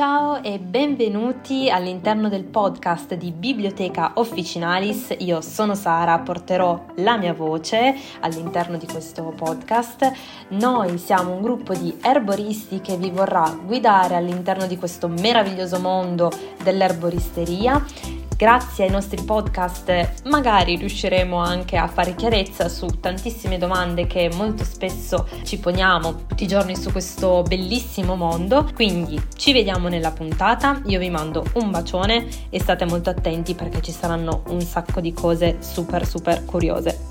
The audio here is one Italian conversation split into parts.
ciao e benvenuti all'interno del podcast di Biblioteca Officinalis. Io sono Sara, porterò la mia voce all'interno di questo podcast. Noi siamo un gruppo di erboristi che vi vorrà guidare all'interno di questo meraviglioso mondo dell'erboristeria grazie ai nostri podcast magari riusciremo anche a fare chiarezza su tantissime domande che molto spesso ci poniamo tutti i giorni su questo bellissimo mondo. Quindi ci vediamo nella puntata, io vi mando un bacione e state molto attenti perché ci saranno un sacco di cose super super curiose.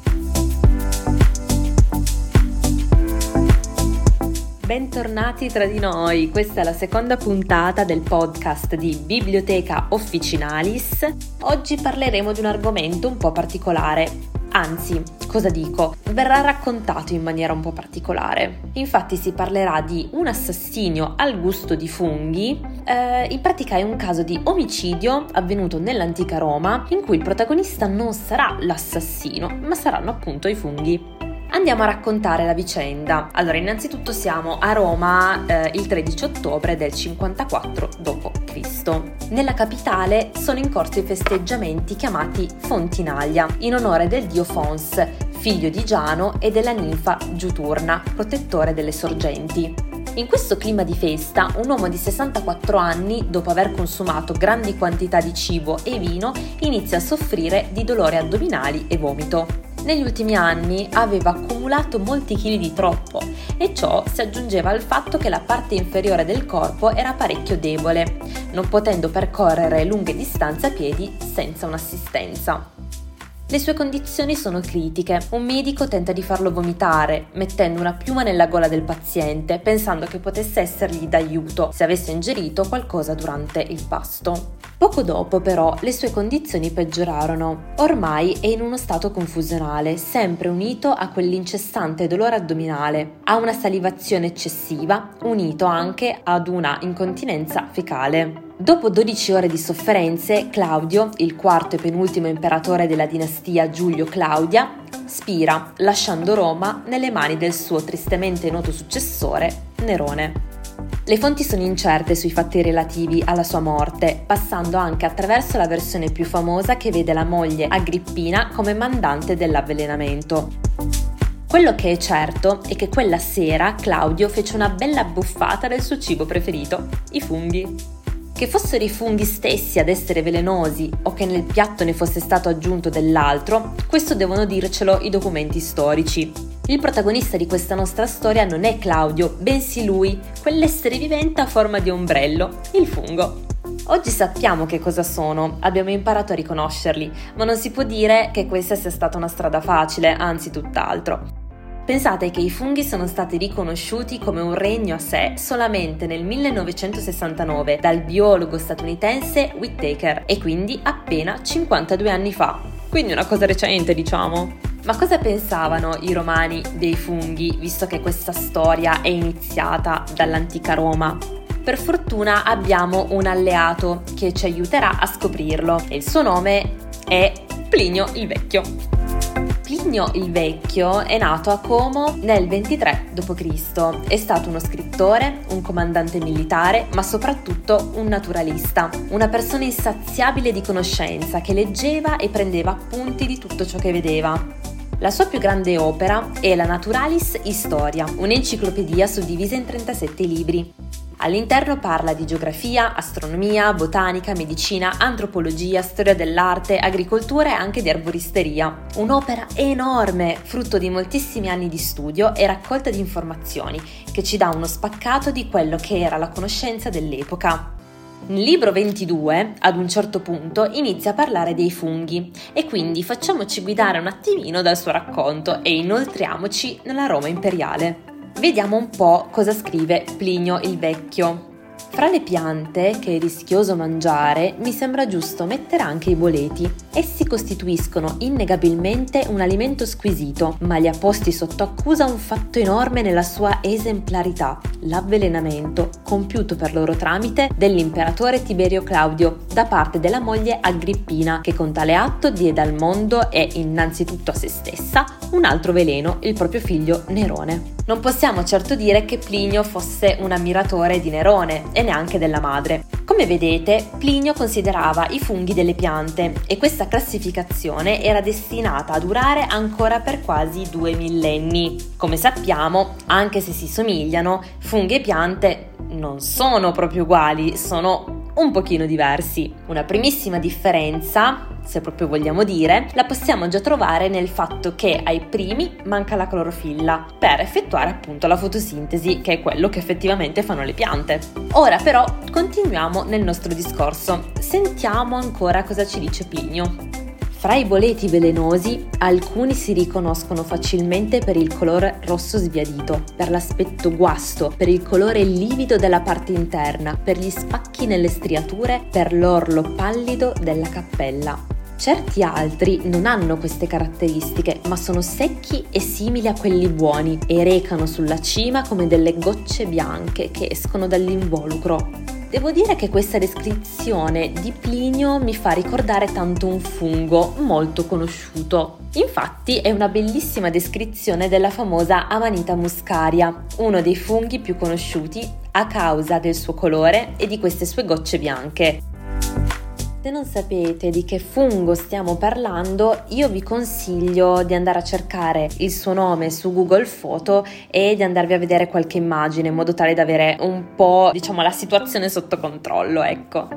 Bentornati tra di noi, questa è la seconda puntata del podcast di Biblioteca Officinalis. Oggi parleremo di un argomento un po' particolare, anzi, cosa dico? Verrà raccontato in maniera un po' particolare. Infatti si parlerà di un assassinio al gusto di funghi, eh, in pratica è un caso di omicidio avvenuto nell'antica Roma in cui il protagonista non sarà l'assassino, ma saranno appunto i funghi. Andiamo a raccontare la vicenda. Allora, innanzitutto siamo a Roma eh, il 13 ottobre del 54 d.C. Nella capitale sono in corso i festeggiamenti chiamati Fontinaglia, in onore del dio Fons, figlio di Giano e della ninfa Giuturna, protettore delle sorgenti. In questo clima di festa, un uomo di 64 anni, dopo aver consumato grandi quantità di cibo e vino, inizia a soffrire di dolori addominali e vomito. Negli ultimi anni aveva accumulato molti chili di troppo e ciò si aggiungeva al fatto che la parte inferiore del corpo era parecchio debole, non potendo percorrere lunghe distanze a piedi senza un'assistenza. Le sue condizioni sono critiche. Un medico tenta di farlo vomitare, mettendo una piuma nella gola del paziente, pensando che potesse essergli d'aiuto se avesse ingerito qualcosa durante il pasto. Poco dopo però le sue condizioni peggiorarono. Ormai è in uno stato confusionale, sempre unito a quell'incessante dolore addominale, a una salivazione eccessiva, unito anche ad una incontinenza fecale. Dopo 12 ore di sofferenze, Claudio, il quarto e penultimo imperatore della dinastia Giulio Claudia, spira, lasciando Roma nelle mani del suo tristemente noto successore, Nerone. Le fonti sono incerte sui fatti relativi alla sua morte, passando anche attraverso la versione più famosa che vede la moglie Agrippina come mandante dell'avvelenamento. Quello che è certo è che quella sera Claudio fece una bella buffata del suo cibo preferito, i funghi. Che fossero i funghi stessi ad essere velenosi o che nel piatto ne fosse stato aggiunto dell'altro, questo devono dircelo i documenti storici. Il protagonista di questa nostra storia non è Claudio, bensì lui, quell'essere vivente a forma di ombrello, il fungo. Oggi sappiamo che cosa sono, abbiamo imparato a riconoscerli, ma non si può dire che questa sia stata una strada facile, anzi tutt'altro. Pensate che i funghi sono stati riconosciuti come un regno a sé solamente nel 1969 dal biologo statunitense Whittaker e quindi appena 52 anni fa. Quindi una cosa recente, diciamo. Ma cosa pensavano i romani dei funghi, visto che questa storia è iniziata dall'antica Roma? Per fortuna abbiamo un alleato che ci aiuterà a scoprirlo e il suo nome è Plinio il Vecchio. Plinio il Vecchio è nato a Como nel 23 d.C. È stato uno scrittore, un comandante militare, ma soprattutto un naturalista, una persona insaziabile di conoscenza che leggeva e prendeva appunti di tutto ciò che vedeva. La sua più grande opera è la Naturalis Historia, un'enciclopedia suddivisa in 37 libri. All'interno parla di geografia, astronomia, botanica, medicina, antropologia, storia dell'arte, agricoltura e anche di arboristeria. Un'opera enorme, frutto di moltissimi anni di studio e raccolta di informazioni, che ci dà uno spaccato di quello che era la conoscenza dell'epoca. Nel libro 22, ad un certo punto, inizia a parlare dei funghi e quindi facciamoci guidare un attimino dal suo racconto e inoltriamoci nella Roma imperiale. Vediamo un po' cosa scrive Plinio il Vecchio. Fra le piante che è rischioso mangiare, mi sembra giusto mettere anche i boleti. Essi costituiscono innegabilmente un alimento squisito, ma li ha posti sotto accusa un fatto enorme nella sua esemplarità, l'avvelenamento, compiuto per loro tramite dell'imperatore Tiberio Claudio, da parte della moglie Agrippina, che con tale atto diede al mondo e innanzitutto a se stessa un altro veleno, il proprio figlio Nerone. Non possiamo certo dire che Plinio fosse un ammiratore di Nerone e neanche della madre. Come vedete, Plinio considerava i funghi delle piante e questa classificazione era destinata a durare ancora per quasi due millenni. Come sappiamo, anche se si somigliano, funghi e piante non sono proprio uguali, sono un pochino diversi. Una primissima differenza, se proprio vogliamo dire, la possiamo già trovare nel fatto che ai primi manca la clorofilla per effettuare appunto la fotosintesi, che è quello che effettivamente fanno le piante. Ora però continuiamo nel nostro discorso. Sentiamo ancora cosa ci dice Plinio. Fra i boleti velenosi, alcuni si riconoscono facilmente per il colore rosso sbiadito, per l'aspetto guasto, per il colore livido della parte interna, per gli spacchi nelle striature, per l'orlo pallido della cappella. Certi altri non hanno queste caratteristiche, ma sono secchi e simili a quelli buoni e recano sulla cima come delle gocce bianche che escono dall'involucro. Devo dire che questa descrizione di Plinio mi fa ricordare tanto un fungo molto conosciuto. Infatti è una bellissima descrizione della famosa Amanita muscaria, uno dei funghi più conosciuti a causa del suo colore e di queste sue gocce bianche. Se non sapete di che fungo stiamo parlando, io vi consiglio di andare a cercare il suo nome su Google Foto e di andarvi a vedere qualche immagine in modo tale da avere un po', diciamo, la situazione sotto controllo, ecco.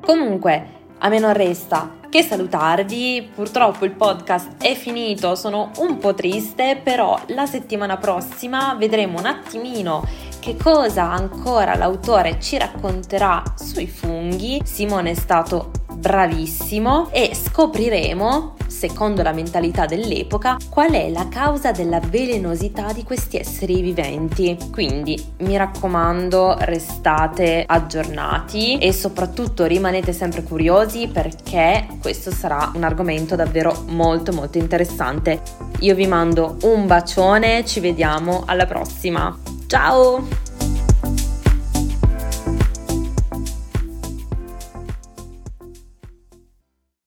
Comunque, a me non resta che salutarvi. Purtroppo il podcast è finito, sono un po' triste, però la settimana prossima vedremo un attimino che cosa ancora l'autore ci racconterà sui funghi. Simone è stato bravissimo e scopriremo, secondo la mentalità dell'epoca, qual è la causa della velenosità di questi esseri viventi. Quindi mi raccomando, restate aggiornati e soprattutto rimanete sempre curiosi perché questo sarà un argomento davvero molto molto interessante. Io vi mando un bacione, ci vediamo alla prossima. Ciao!